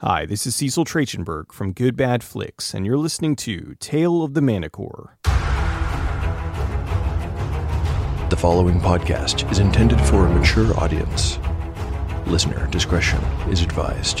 Hi, this is Cecil Trachenberg from Good Bad Flicks, and you're listening to Tale of the Manticore. The following podcast is intended for a mature audience. Listener discretion is advised.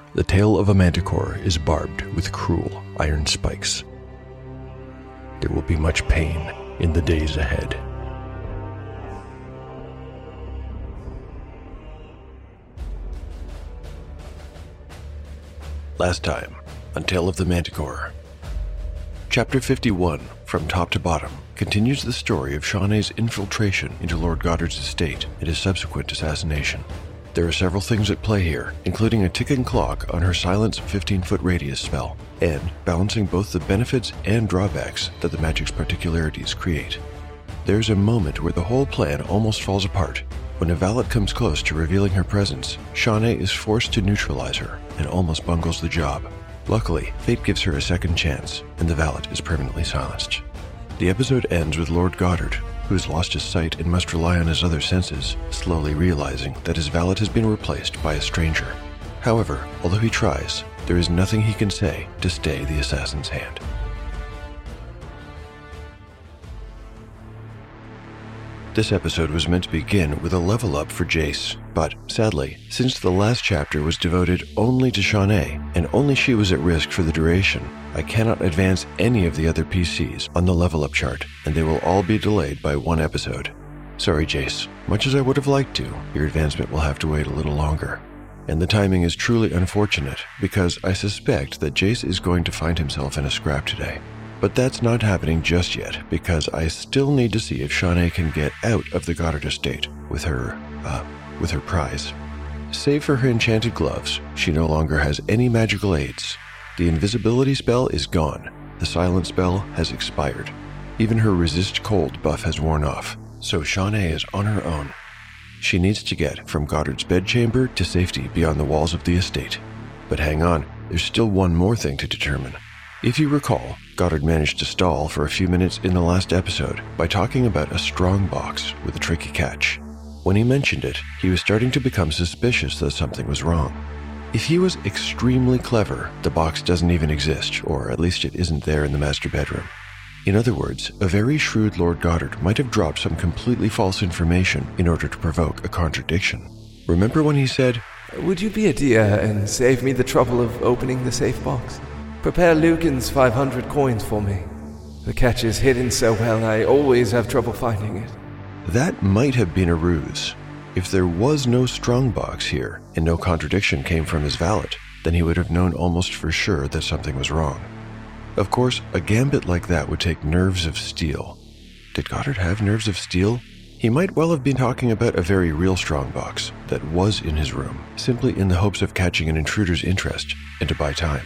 the tail of a manticore is barbed with cruel iron spikes. There will be much pain in the days ahead. Last time on Tale of the Manticore. Chapter 51, from top to bottom, continues the story of Shawnee's infiltration into Lord Goddard's estate and his subsequent assassination. There are several things at play here, including a ticking clock on her silence 15 foot radius spell, and balancing both the benefits and drawbacks that the magic's particularities create. There's a moment where the whole plan almost falls apart. When a valet comes close to revealing her presence, Shawnee is forced to neutralize her and almost bungles the job. Luckily, fate gives her a second chance, and the valet is permanently silenced. The episode ends with Lord Goddard, who has lost his sight and must rely on his other senses, slowly realizing that his valet has been replaced by a stranger. However, although he tries, there is nothing he can say to stay the assassin's hand. This episode was meant to begin with a level up for Jace, but sadly, since the last chapter was devoted only to Shawnee, and only she was at risk for the duration, I cannot advance any of the other PCs on the level up chart, and they will all be delayed by one episode. Sorry, Jace. Much as I would have liked to, your advancement will have to wait a little longer. And the timing is truly unfortunate because I suspect that Jace is going to find himself in a scrap today. But that's not happening just yet because I still need to see if Shawnee can get out of the Goddard estate with her, uh, with her prize. Save for her enchanted gloves, she no longer has any magical aids. The invisibility spell is gone. The silent spell has expired. Even her resist cold buff has worn off, so Shawnee is on her own. She needs to get from Goddard's bedchamber to safety beyond the walls of the estate. But hang on, there's still one more thing to determine. If you recall, Goddard managed to stall for a few minutes in the last episode by talking about a strong box with a tricky catch. When he mentioned it, he was starting to become suspicious that something was wrong. If he was extremely clever, the box doesn't even exist, or at least it isn't there in the master bedroom. In other words, a very shrewd Lord Goddard might have dropped some completely false information in order to provoke a contradiction. Remember when he said, Would you be a dear and save me the trouble of opening the safe box? Prepare Lucan's 500 coins for me. The catch is hidden so well, I always have trouble finding it. That might have been a ruse. If there was no strongbox here, and no contradiction came from his valet, then he would have known almost for sure that something was wrong. Of course, a gambit like that would take nerves of steel. Did Goddard have nerves of steel? He might well have been talking about a very real strongbox that was in his room, simply in the hopes of catching an intruder's interest and to buy time.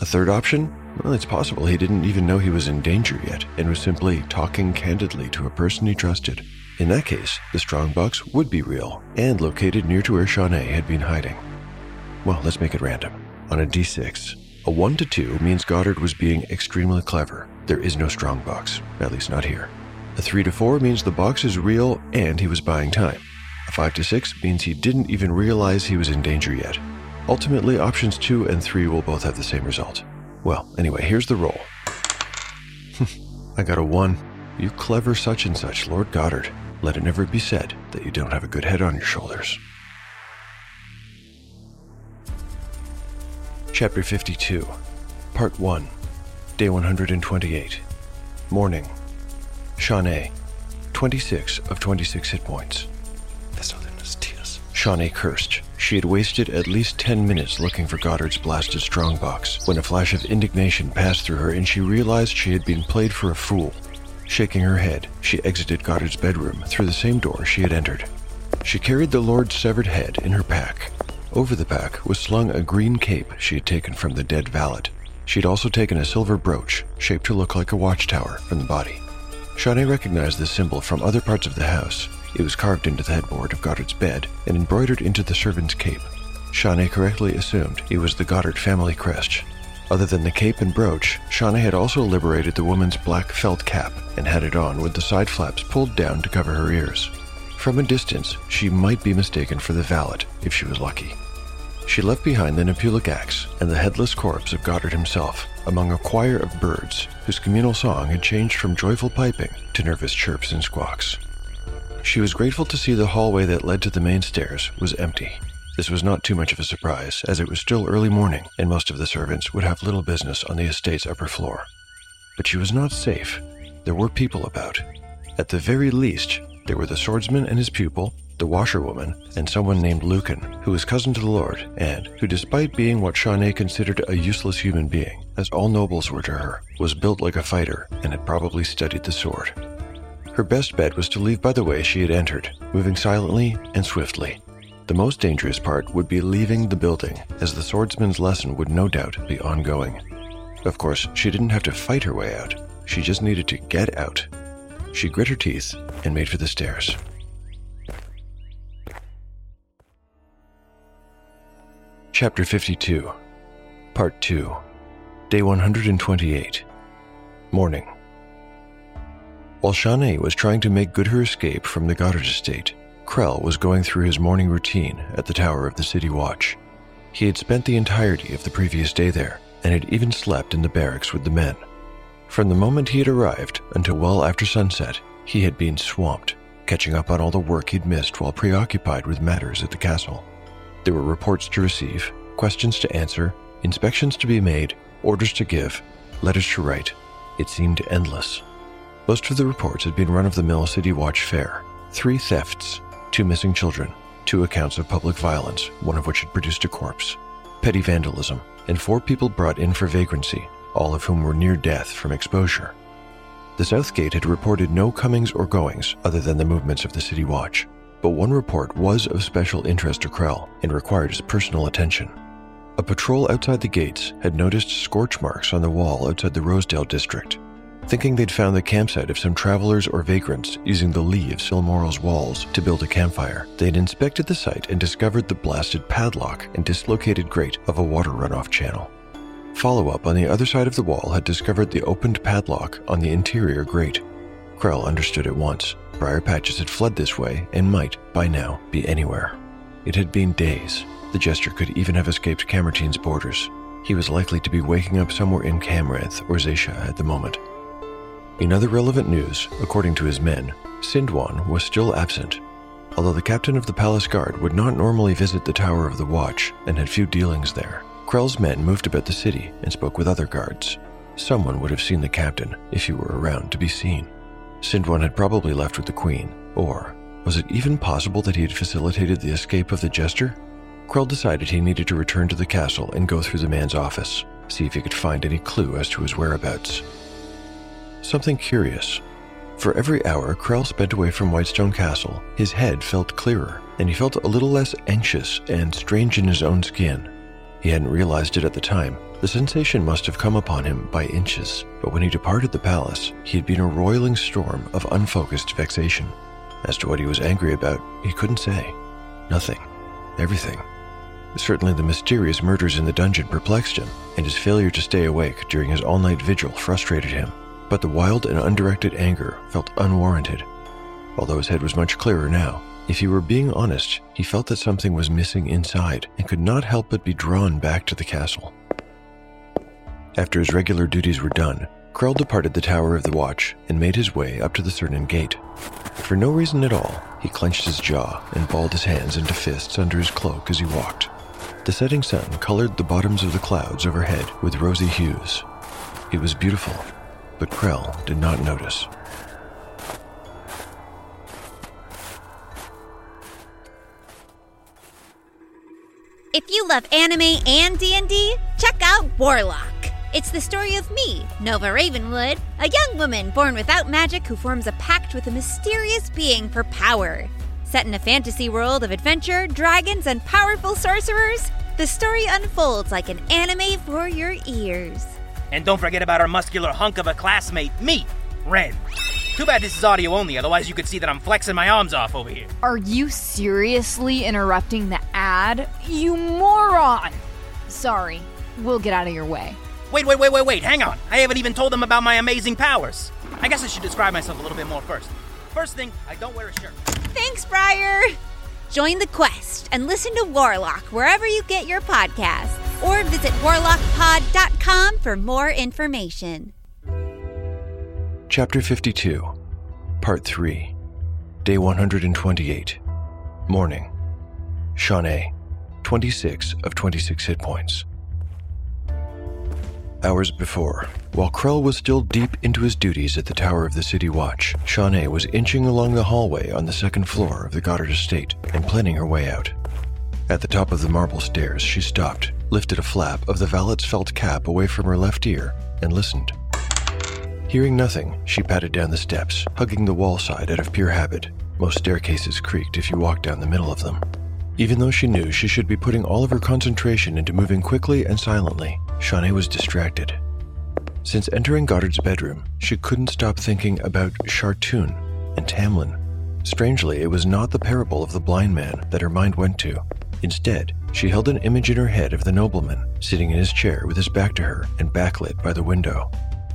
A third option? Well, it's possible he didn't even know he was in danger yet and was simply talking candidly to a person he trusted. In that case, the strongbox would be real and located near to where Shawnee had been hiding. Well, let's make it random. On a d6, a 1 to 2 means Goddard was being extremely clever. There is no strongbox, at least not here. A 3 to 4 means the box is real and he was buying time. A 5 to 6 means he didn't even realize he was in danger yet. Ultimately, options 2 and 3 will both have the same result. Well, anyway, here's the roll. I got a 1. You clever such and such, Lord Goddard. Let it never be said that you don't have a good head on your shoulders. Chapter 52, Part 1, Day 128. Morning. Shawnee, 26 of 26 hit points. Shawnee cursed. She had wasted at least 10 minutes looking for Goddard's blasted strongbox when a flash of indignation passed through her and she realized she had been played for a fool. Shaking her head, she exited Goddard's bedroom through the same door she had entered. She carried the Lord's severed head in her pack. Over the pack was slung a green cape she had taken from the dead valet. She had also taken a silver brooch, shaped to look like a watchtower, from the body. Shawnee recognized this symbol from other parts of the house. It was carved into the headboard of Goddard's bed and embroidered into the servant's cape. Shawnee correctly assumed it was the Goddard family crest. Other than the cape and brooch, Shawnee had also liberated the woman's black felt cap and had it on with the side flaps pulled down to cover her ears. From a distance, she might be mistaken for the valet if she was lucky. She left behind the Nepulic axe and the headless corpse of Goddard himself among a choir of birds whose communal song had changed from joyful piping to nervous chirps and squawks. She was grateful to see the hallway that led to the main stairs was empty. This was not too much of a surprise, as it was still early morning and most of the servants would have little business on the estate's upper floor. But she was not safe. There were people about. At the very least, there were the swordsman and his pupil, the washerwoman, and someone named Lucan, who was cousin to the Lord, and who, despite being what Shawnee considered a useless human being, as all nobles were to her, was built like a fighter and had probably studied the sword. Her best bet was to leave by the way she had entered, moving silently and swiftly. The most dangerous part would be leaving the building, as the swordsman's lesson would no doubt be ongoing. Of course, she didn't have to fight her way out, she just needed to get out. She grit her teeth and made for the stairs. Chapter 52, Part 2, Day 128, Morning. While Shawnee was trying to make good her escape from the Goddard estate, Krell was going through his morning routine at the tower of the City Watch. He had spent the entirety of the previous day there and had even slept in the barracks with the men. From the moment he had arrived until well after sunset, he had been swamped, catching up on all the work he'd missed while preoccupied with matters at the castle. There were reports to receive, questions to answer, inspections to be made, orders to give, letters to write. It seemed endless. Most of the reports had been run of the mill City Watch fare three thefts, two missing children, two accounts of public violence, one of which had produced a corpse, petty vandalism, and four people brought in for vagrancy, all of whom were near death from exposure. The South Gate had reported no comings or goings other than the movements of the City Watch but one report was of special interest to Krell and required his personal attention. A patrol outside the gates had noticed scorch marks on the wall outside the Rosedale district. Thinking they'd found the campsite of some travelers or vagrants using the lee of Silmoral's walls to build a campfire, They'd inspected the site and discovered the blasted padlock and dislocated grate of a water runoff channel. Follow up on the other side of the wall had discovered the opened padlock on the interior grate. Krell understood at once. Briar Patches had fled this way and might, by now, be anywhere. It had been days. The gesture could even have escaped Camertine's borders. He was likely to be waking up somewhere in Camranth or Zaisha at the moment. In other relevant news, according to his men, Sindwan was still absent. Although the captain of the palace guard would not normally visit the Tower of the Watch and had few dealings there, Krell's men moved about the city and spoke with other guards. Someone would have seen the captain if he were around to be seen. Sindwan had probably left with the Queen, or was it even possible that he had facilitated the escape of the jester? Krell decided he needed to return to the castle and go through the man's office, see if he could find any clue as to his whereabouts. Something curious. For every hour Krell spent away from Whitestone Castle, his head felt clearer, and he felt a little less anxious and strange in his own skin. He hadn't realized it at the time, the sensation must have come upon him by inches, but when he departed the palace, he had been a roiling storm of unfocused vexation. As to what he was angry about, he couldn't say. Nothing. Everything. Certainly the mysterious murders in the dungeon perplexed him, and his failure to stay awake during his all night vigil frustrated him. But the wild and undirected anger felt unwarranted. Although his head was much clearer now, if he were being honest, he felt that something was missing inside and could not help but be drawn back to the castle. After his regular duties were done, Krell departed the Tower of the Watch and made his way up to the Cernan Gate. For no reason at all, he clenched his jaw and balled his hands into fists under his cloak as he walked. The setting sun colored the bottoms of the clouds overhead with rosy hues. It was beautiful, but Krell did not notice. If you love anime and D&D, check out Warlock. It's the story of me, Nova Ravenwood, a young woman born without magic who forms a pact with a mysterious being for power. Set in a fantasy world of adventure, dragons, and powerful sorcerers, the story unfolds like an anime for your ears. And don't forget about our muscular hunk of a classmate, me, Ren. Too bad this is audio only, otherwise you could see that I'm flexing my arms off over here. Are you seriously interrupting the ad? You moron! Sorry, we'll get out of your way. Wait, wait, wait, wait, wait, hang on. I haven't even told them about my amazing powers. I guess I should describe myself a little bit more first. First thing, I don't wear a shirt. Thanks, Briar! Join the quest and listen to Warlock wherever you get your podcasts, or visit warlockpod.com for more information. Chapter 52, Part 3, Day 128, Morning. Shawnee, 26 of 26 hit points. Hours before, while Krell was still deep into his duties at the Tower of the City Watch, Shawnee was inching along the hallway on the second floor of the Goddard estate and planning her way out. At the top of the marble stairs, she stopped, lifted a flap of the valet's felt cap away from her left ear, and listened. Hearing nothing, she padded down the steps, hugging the wall side out of pure habit. Most staircases creaked if you walked down the middle of them. Even though she knew she should be putting all of her concentration into moving quickly and silently, Shawnee was distracted. Since entering Goddard's bedroom, she couldn't stop thinking about Chartoon and Tamlin. Strangely, it was not the parable of the blind man that her mind went to. Instead, she held an image in her head of the nobleman sitting in his chair with his back to her and backlit by the window.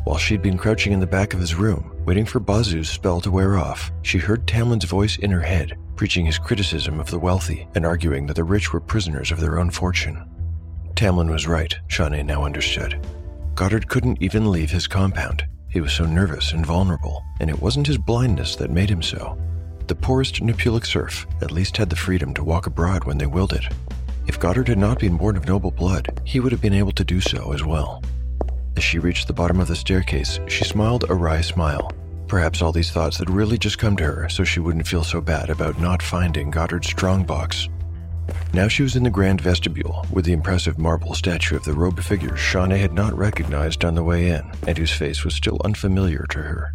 While she'd been crouching in the back of his room, waiting for Bazu's spell to wear off, she heard Tamlin's voice in her head, preaching his criticism of the wealthy and arguing that the rich were prisoners of their own fortune. Tamlin was right, Shawnee now understood. Goddard couldn't even leave his compound. He was so nervous and vulnerable, and it wasn't his blindness that made him so. The poorest Nepulic serf at least had the freedom to walk abroad when they willed it. If Goddard had not been born of noble blood, he would have been able to do so as well. As she reached the bottom of the staircase, she smiled a wry smile. Perhaps all these thoughts had really just come to her so she wouldn't feel so bad about not finding Goddard's strongbox. Now she was in the grand vestibule with the impressive marble statue of the robed figure Shawnee had not recognized on the way in and whose face was still unfamiliar to her.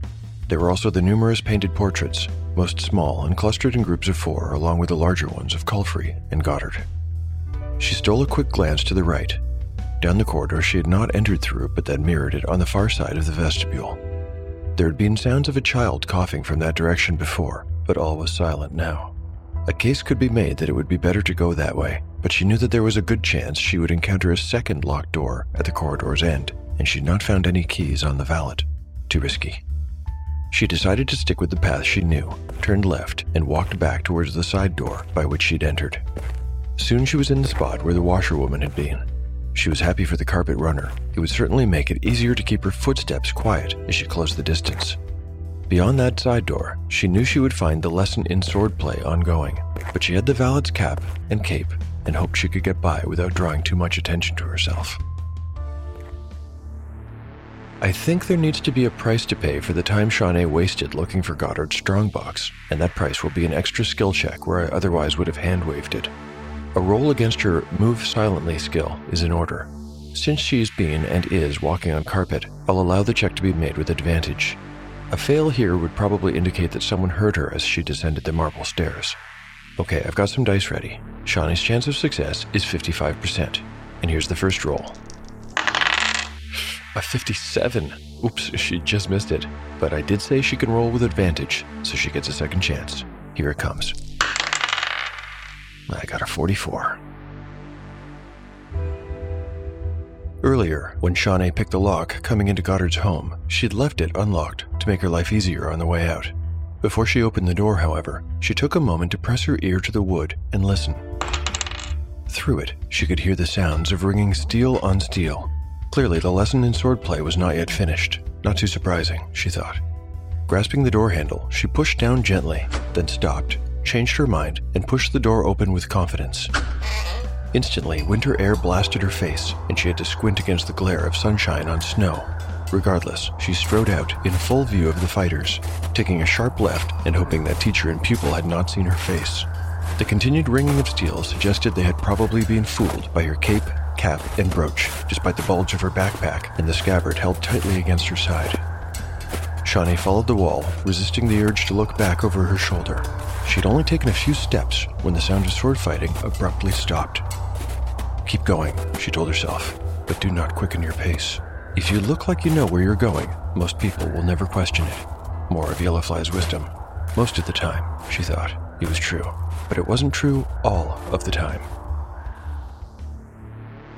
There were also the numerous painted portraits, most small and clustered in groups of four, along with the larger ones of Culfrey and Goddard. She stole a quick glance to the right, down the corridor she had not entered through but that mirrored it on the far side of the vestibule. There had been sounds of a child coughing from that direction before, but all was silent now. A case could be made that it would be better to go that way, but she knew that there was a good chance she would encounter a second locked door at the corridor's end, and she'd not found any keys on the valet. Too risky. She decided to stick with the path she knew, turned left, and walked back towards the side door by which she'd entered. Soon she was in the spot where the washerwoman had been. She was happy for the carpet runner. It would certainly make it easier to keep her footsteps quiet as she closed the distance. Beyond that side door, she knew she would find the lesson in swordplay ongoing, but she had the valet's cap and cape and hoped she could get by without drawing too much attention to herself. I think there needs to be a price to pay for the time Shawnee wasted looking for Goddard's strongbox, and that price will be an extra skill check where I otherwise would have hand waved it. A roll against her move silently skill is in order. Since she's been and is walking on carpet, I'll allow the check to be made with advantage. A fail here would probably indicate that someone heard her as she descended the marble stairs. Okay, I've got some dice ready. Shawnee's chance of success is 55%. And here's the first roll. A 57. Oops, she just missed it. But I did say she can roll with advantage, so she gets a second chance. Here it comes. I got a 44. Earlier, when Shawnee picked the lock coming into Goddard's home, she'd left it unlocked to make her life easier on the way out. Before she opened the door, however, she took a moment to press her ear to the wood and listen. Through it, she could hear the sounds of ringing steel on steel. Clearly, the lesson in swordplay was not yet finished. Not too surprising, she thought. Grasping the door handle, she pushed down gently, then stopped, changed her mind, and pushed the door open with confidence. Instantly, winter air blasted her face, and she had to squint against the glare of sunshine on snow. Regardless, she strode out in full view of the fighters, taking a sharp left and hoping that teacher and pupil had not seen her face. The continued ringing of steel suggested they had probably been fooled by her cape, cap, and brooch, despite the bulge of her backpack and the scabbard held tightly against her side. Shawnee followed the wall, resisting the urge to look back over her shoulder. She'd only taken a few steps when the sound of sword fighting abruptly stopped. Keep going, she told herself, but do not quicken your pace. If you look like you know where you're going, most people will never question it. More of Yellowfly's wisdom. Most of the time, she thought, it was true, but it wasn't true all of the time.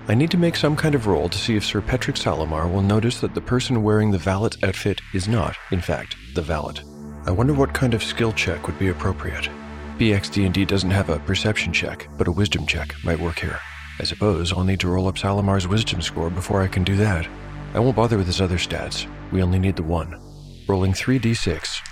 I need to make some kind of roll to see if Sir Patrick Salamar will notice that the person wearing the valet's outfit is not, in fact, the valet. I wonder what kind of skill check would be appropriate. BXD&D doesn't have a perception check, but a wisdom check might work here. I suppose I'll need to roll up Salamar's wisdom score before I can do that. I won't bother with his other stats. We only need the one. Rolling 3d6.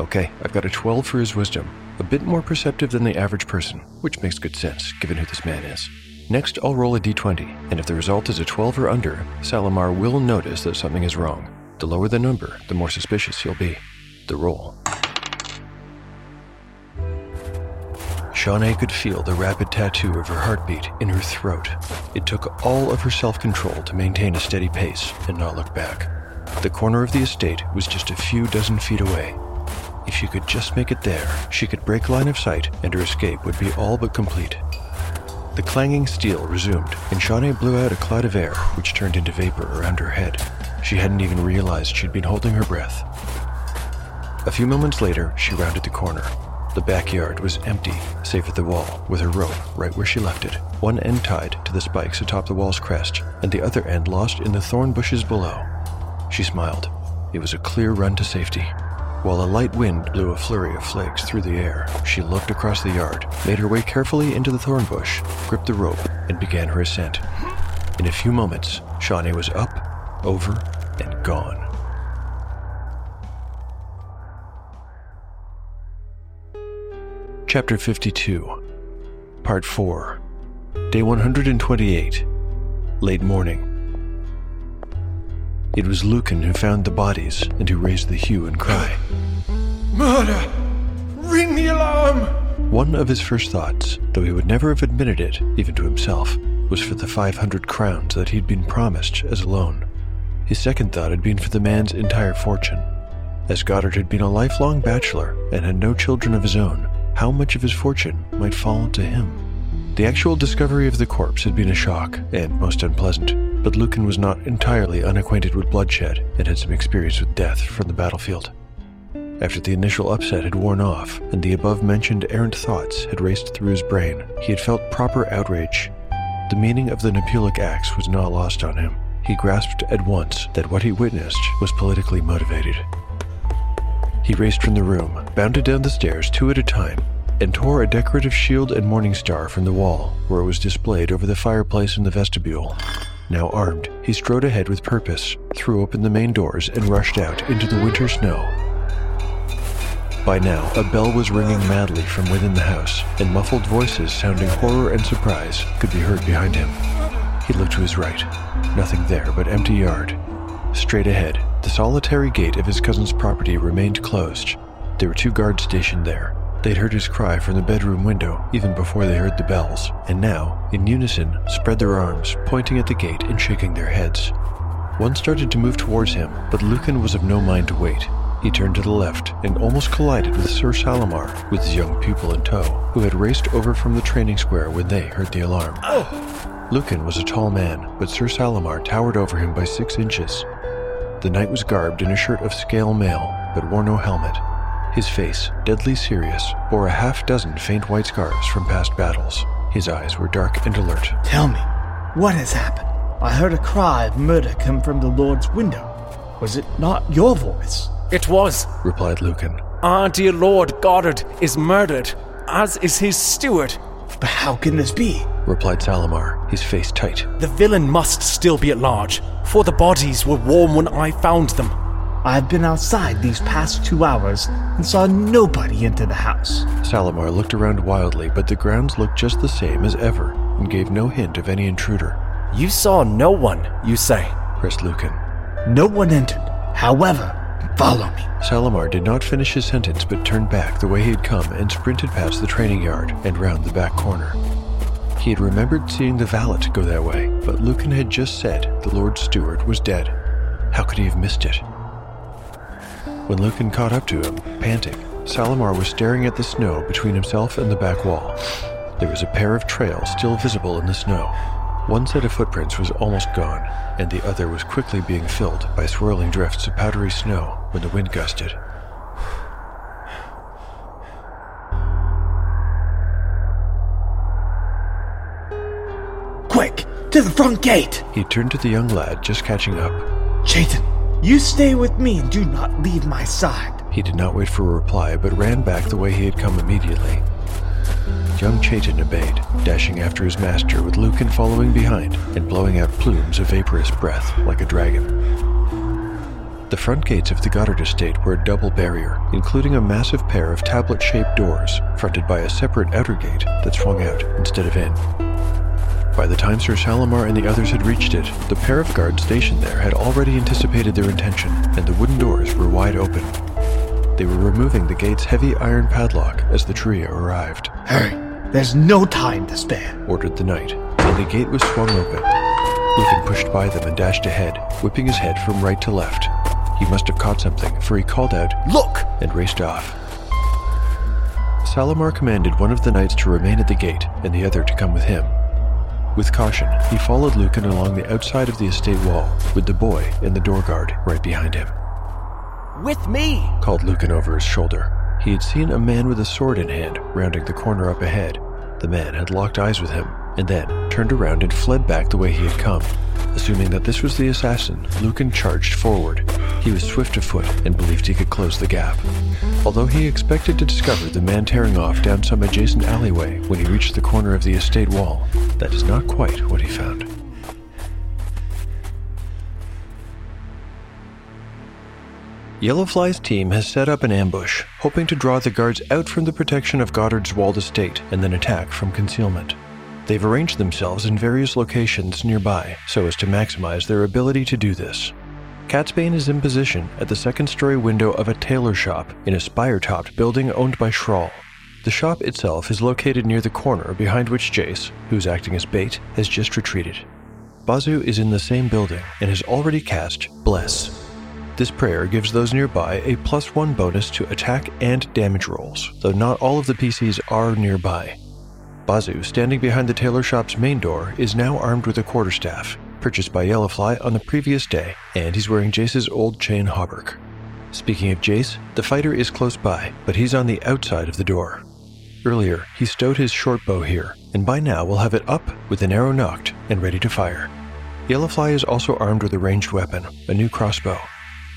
Okay, I've got a 12 for his wisdom, a bit more perceptive than the average person, which makes good sense given who this man is. Next, I'll roll a d20, and if the result is a 12 or under, Salamar will notice that something is wrong. The lower the number, the more suspicious he'll be. The roll. Shawnee could feel the rapid tattoo of her heartbeat in her throat. It took all of her self control to maintain a steady pace and not look back. The corner of the estate was just a few dozen feet away. If she could just make it there, she could break line of sight and her escape would be all but complete. The clanging steel resumed, and Shawnee blew out a cloud of air, which turned into vapor around her head. She hadn't even realized she'd been holding her breath. A few moments later, she rounded the corner. The backyard was empty, save for the wall, with her rope right where she left it, one end tied to the spikes atop the wall's crest, and the other end lost in the thorn bushes below. She smiled. It was a clear run to safety. While a light wind blew a flurry of flakes through the air, she looked across the yard, made her way carefully into the thorn bush, gripped the rope, and began her ascent. In a few moments, Shawnee was up, over, and gone. Chapter 52, Part 4, Day 128, Late Morning. It was Lucan who found the bodies and who raised the hue and cry. Murder! Ring the alarm! One of his first thoughts, though he would never have admitted it, even to himself, was for the 500 crowns that he'd been promised as a loan. His second thought had been for the man's entire fortune. As Goddard had been a lifelong bachelor and had no children of his own, how much of his fortune might fall to him? The actual discovery of the corpse had been a shock and most unpleasant, but Lucan was not entirely unacquainted with bloodshed and had some experience with death from the battlefield. After the initial upset had worn off and the above mentioned errant thoughts had raced through his brain, he had felt proper outrage. The meaning of the Nepulic axe was not lost on him. He grasped at once that what he witnessed was politically motivated. He raced from the room, bounded down the stairs two at a time, and tore a decorative shield and morning star from the wall, where it was displayed over the fireplace in the vestibule. Now armed, he strode ahead with purpose, threw open the main doors, and rushed out into the winter snow. By now, a bell was ringing madly from within the house, and muffled voices sounding horror and surprise could be heard behind him. He looked to his right. Nothing there but empty yard. Straight ahead, the solitary gate of his cousin's property remained closed. There were two guards stationed there. They'd heard his cry from the bedroom window even before they heard the bells, and now, in unison, spread their arms, pointing at the gate and shaking their heads. One started to move towards him, but Lucan was of no mind to wait. He turned to the left and almost collided with Sir Salamar, with his young pupil in tow, who had raced over from the training square when they heard the alarm. Oh! Lucan was a tall man, but Sir Salamar towered over him by six inches. The knight was garbed in a shirt of scale mail, but wore no helmet. His face, deadly serious, bore a half dozen faint white scars from past battles. His eyes were dark and alert. Tell me, what has happened? I heard a cry of murder come from the Lord's window. Was it not your voice? It was. replied Lucan. Our dear Lord Goddard is murdered, as is his steward. But how can this be? replied Salamar, his face tight. The villain must still be at large, for the bodies were warm when I found them. I have been outside these past two hours and saw nobody enter the house. Salamar looked around wildly, but the grounds looked just the same as ever and gave no hint of any intruder. You saw no one, you say? pressed Lucan. No one entered. However, Follow me. Salamar did not finish his sentence but turned back the way he had come and sprinted past the training yard and round the back corner. He had remembered seeing the valet go that way, but Lucan had just said the Lord Steward was dead. How could he have missed it? When Lucan caught up to him, panting, Salamar was staring at the snow between himself and the back wall. There was a pair of trails still visible in the snow. One set of footprints was almost gone, and the other was quickly being filled by swirling drifts of powdery snow when the wind gusted. Quick, to the front gate! He turned to the young lad just catching up. Chayton, you stay with me and do not leave my side. He did not wait for a reply, but ran back the way he had come immediately. Young Chayton obeyed, dashing after his master with Lucan following behind and blowing out plumes of vaporous breath like a dragon. The front gates of the Goddard estate were a double barrier, including a massive pair of tablet shaped doors, fronted by a separate outer gate that swung out instead of in. By the time Sir Salamar and the others had reached it, the pair of guards stationed there had already anticipated their intention, and the wooden doors were wide open. They were removing the gate's heavy iron padlock as the trio arrived. Hurry, there's no time to spare. Ordered the knight, and the gate was swung open. Lucan pushed by them and dashed ahead, whipping his head from right to left. He must have caught something, for he called out, Look! and raced off. Salamar commanded one of the knights to remain at the gate and the other to come with him. With caution, he followed Lucan along the outside of the estate wall, with the boy and the door guard right behind him. With me! called Lucan over his shoulder. He had seen a man with a sword in hand rounding the corner up ahead. The man had locked eyes with him, and then turned around and fled back the way he had come. Assuming that this was the assassin, Lucan charged forward. He was swift of foot and believed he could close the gap. Although he expected to discover the man tearing off down some adjacent alleyway when he reached the corner of the estate wall, that is not quite what he found. Yellowfly's team has set up an ambush, hoping to draw the guards out from the protection of Goddard's walled estate and then attack from concealment. They've arranged themselves in various locations nearby so as to maximize their ability to do this. Catsbane is in position at the second story window of a tailor shop in a spire topped building owned by Schrawl. The shop itself is located near the corner behind which Jace, who's acting as bait, has just retreated. Bazu is in the same building and has already cast Bless, this prayer gives those nearby a plus one bonus to attack and damage rolls, though not all of the PCs are nearby. Bazu, standing behind the tailor shop's main door, is now armed with a quarterstaff, purchased by Yellowfly on the previous day, and he's wearing Jace's old chain hauberk. Speaking of Jace, the fighter is close by, but he's on the outside of the door. Earlier, he stowed his short bow here, and by now will have it up with an arrow nocked and ready to fire. Yellowfly is also armed with a ranged weapon, a new crossbow,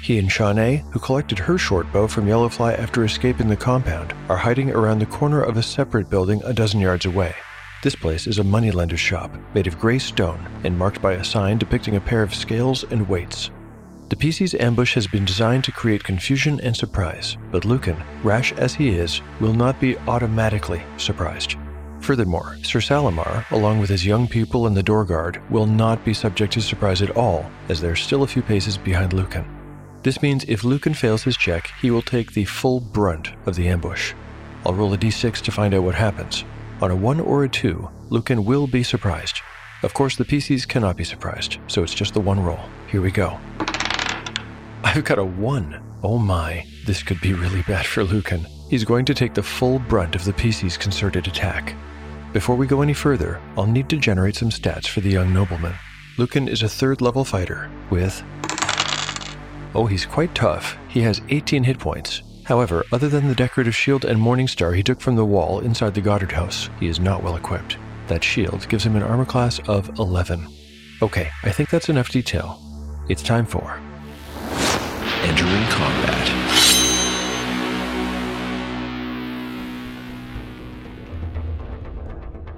he and Shawnee, who collected her short bow from Yellowfly after escaping the compound, are hiding around the corner of a separate building a dozen yards away. This place is a moneylender's shop, made of gray stone and marked by a sign depicting a pair of scales and weights. The PC's ambush has been designed to create confusion and surprise, but Lucan, rash as he is, will not be automatically surprised. Furthermore, Sir Salamar, along with his young pupil and the door guard, will not be subject to surprise at all, as they're still a few paces behind Lucan. This means if Lucan fails his check, he will take the full brunt of the ambush. I'll roll a d6 to find out what happens. On a 1 or a 2, Lucan will be surprised. Of course, the PCs cannot be surprised, so it's just the one roll. Here we go. I've got a 1. Oh my, this could be really bad for Lucan. He's going to take the full brunt of the PC's concerted attack. Before we go any further, I'll need to generate some stats for the young nobleman. Lucan is a third level fighter with. Oh, he's quite tough. He has 18 hit points. However, other than the decorative shield and morning star he took from the wall inside the Goddard house, he is not well equipped. That shield gives him an armor class of 11. Okay, I think that's enough detail. It's time for. Entering combat.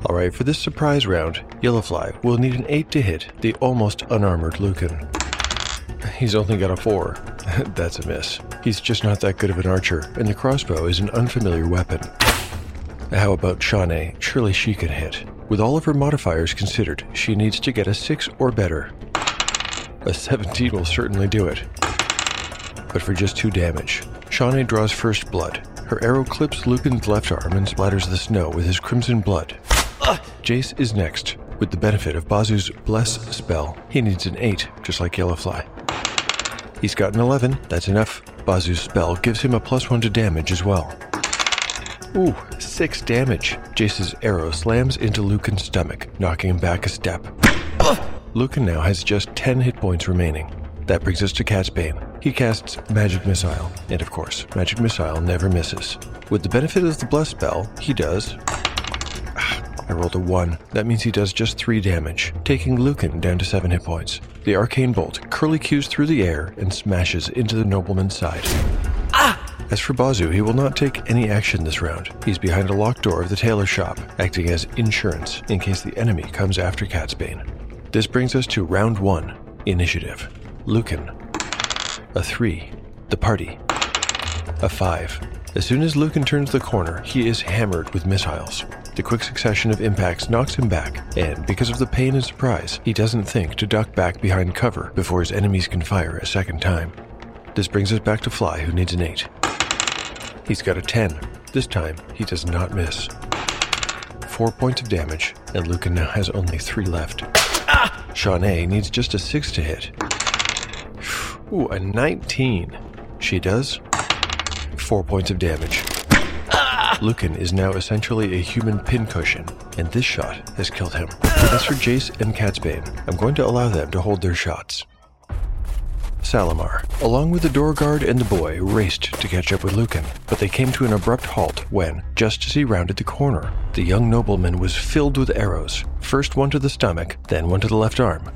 Alright, for this surprise round, Yellowfly will need an 8 to hit the almost unarmored Lucan. He's only got a 4. That's a miss. He's just not that good of an archer, and the crossbow is an unfamiliar weapon. How about Shawnee? Surely she can hit. With all of her modifiers considered, she needs to get a 6 or better. A 17 will certainly do it. but for just two damage. Shawnee draws first blood. Her arrow clips Lucan's left arm and splatters the snow with his crimson blood. Jace is next. With the benefit of Bazu's Bless spell, he needs an 8, just like Yellowfly. He's got an 11, that's enough. Bazu's spell gives him a plus 1 to damage as well. Ooh, 6 damage. Jace's arrow slams into Lucan's stomach, knocking him back a step. Lucan now has just 10 hit points remaining. That brings us to Catsbane. He casts Magic Missile, and of course, Magic Missile never misses. With the benefit of the Bless spell, he does. I rolled a 1. That means he does just 3 damage, taking Lucan down to 7 hit points. The arcane bolt curlicues through the air and smashes into the nobleman's side. Ah! As for Bazu, he will not take any action this round. He's behind a locked door of the tailor shop, acting as insurance in case the enemy comes after Catsbane. This brings us to round one initiative. Lucan. A three. The party. A five. As soon as Lucan turns the corner, he is hammered with missiles. The quick succession of impacts knocks him back, and because of the pain and surprise, he doesn't think to duck back behind cover before his enemies can fire a second time. This brings us back to Fly, who needs an 8. He's got a 10. This time, he does not miss. Four points of damage, and Lucan now has only three left. Ah! Shawnee needs just a 6 to hit. Ooh, a 19. She does. Four points of damage. Lucan is now essentially a human pincushion, and this shot has killed him. As for Jace and Catsbane, I'm going to allow them to hold their shots. Salamar, along with the door guard and the boy, raced to catch up with Lucan, but they came to an abrupt halt when, just as he rounded the corner, the young nobleman was filled with arrows, first one to the stomach, then one to the left arm.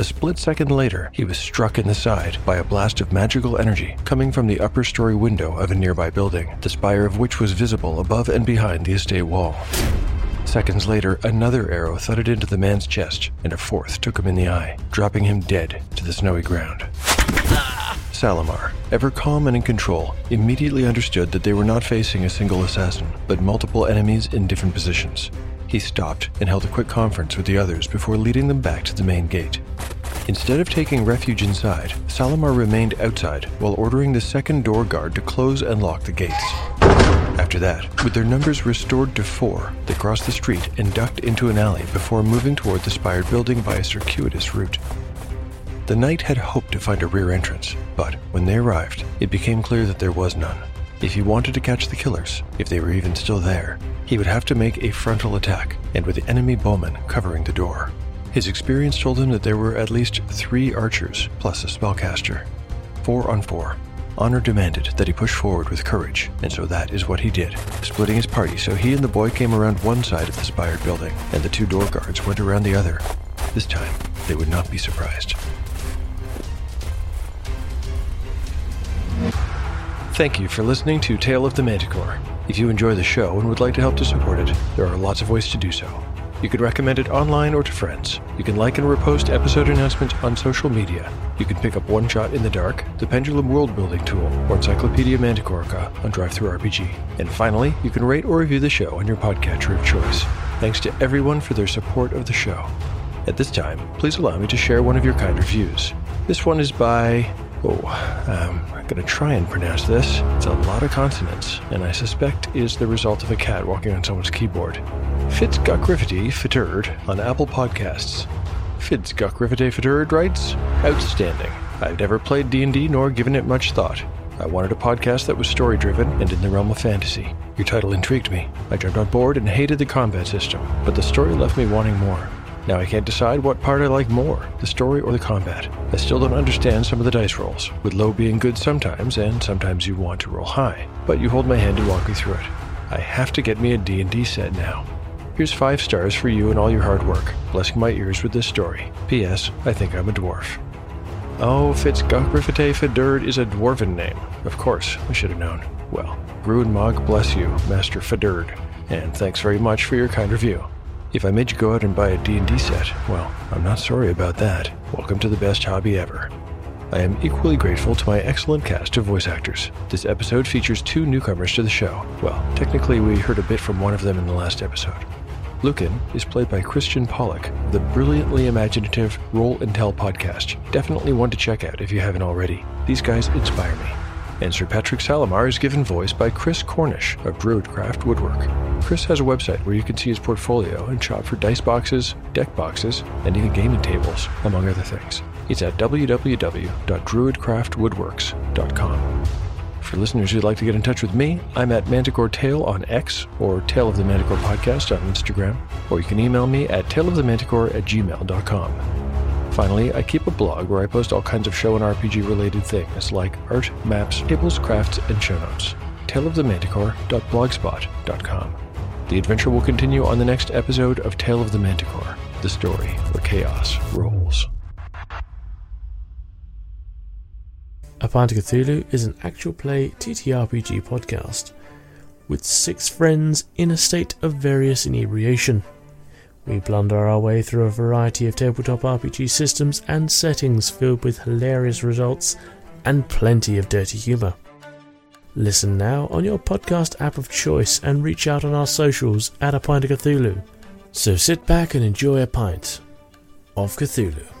A split second later, he was struck in the side by a blast of magical energy coming from the upper story window of a nearby building, the spire of which was visible above and behind the estate wall. Seconds later, another arrow thudded into the man's chest, and a fourth took him in the eye, dropping him dead to the snowy ground. Salamar, ever calm and in control, immediately understood that they were not facing a single assassin, but multiple enemies in different positions. He stopped and held a quick conference with the others before leading them back to the main gate. Instead of taking refuge inside, Salamar remained outside while ordering the second door guard to close and lock the gates. After that, with their numbers restored to four, they crossed the street and ducked into an alley before moving toward the spired building by a circuitous route. The knight had hoped to find a rear entrance, but when they arrived, it became clear that there was none. If he wanted to catch the killers, if they were even still there, he would have to make a frontal attack, and with enemy bowmen covering the door. His experience told him that there were at least three archers, plus a spellcaster. Four on four. Honor demanded that he push forward with courage, and so that is what he did, splitting his party so he and the boy came around one side of the spired building, and the two door guards went around the other. This time, they would not be surprised. Thank you for listening to Tale of the Manticore. If you enjoy the show and would like to help to support it, there are lots of ways to do so. You could recommend it online or to friends. You can like and repost episode announcements on social media. You can pick up One Shot in the Dark, the Pendulum World Building Tool, or Encyclopedia Manticorica on DriveThruRPG. And finally, you can rate or review the show on your podcatcher of choice. Thanks to everyone for their support of the show. At this time, please allow me to share one of your kind reviews. This one is by. Oh, um, I'm gonna try and pronounce this. It's a lot of consonants, and I suspect is the result of a cat walking on someone's keyboard. Fitzguckriffity Fitturd on Apple Podcasts. Fitzguckriffity Fitturd writes, Outstanding. I've never played D&D nor given it much thought. I wanted a podcast that was story driven and in the realm of fantasy. Your title intrigued me. I jumped on board and hated the combat system, but the story left me wanting more. Now I can't decide what part I like more, the story or the combat. I still don't understand some of the dice rolls, with low being good sometimes and sometimes you want to roll high, but you hold my hand and walk me through it. I have to get me a D&D set now. Here's five stars for you and all your hard work, blessing my ears with this story. P.S. I think I'm a dwarf. Oh, Fitzguckriffite Fidurd is a dwarven name. Of course, I should have known. Well, Gruenmog bless you, Master Fidurd, and thanks very much for your kind review. If I made you go out and buy a D&D set, well, I'm not sorry about that. Welcome to the best hobby ever. I am equally grateful to my excellent cast of voice actors. This episode features two newcomers to the show. Well, technically, we heard a bit from one of them in the last episode. Lucan is played by Christian Pollock, the brilliantly imaginative Roll and Tell podcast. Definitely one to check out if you haven't already. These guys inspire me. And Sir Patrick Salamar is given voice by Chris Cornish of Druidcraft Woodwork. Chris has a website where you can see his portfolio and shop for dice boxes, deck boxes, and even gaming tables, among other things. It's at www.druidcraftwoodworks.com. For listeners who'd like to get in touch with me, I'm at Manticore Tale on X or Tale of the Manticore Podcast on Instagram, or you can email me at taleofthemanticore at gmail.com. Finally, I keep a blog where I post all kinds of show and RPG related things like art, maps, tables, crafts, and show notes. taleofthemanticore.blogspot.com. The adventure will continue on the next episode of Tale of the Manticore, the story where chaos rolls. Of Cthulhu is an actual play TTRPG podcast with six friends in a state of various inebriation. We blunder our way through a variety of tabletop RPG systems and settings filled with hilarious results and plenty of dirty humour. Listen now on your podcast app of choice and reach out on our socials at A Pint of Cthulhu. So sit back and enjoy a pint of Cthulhu.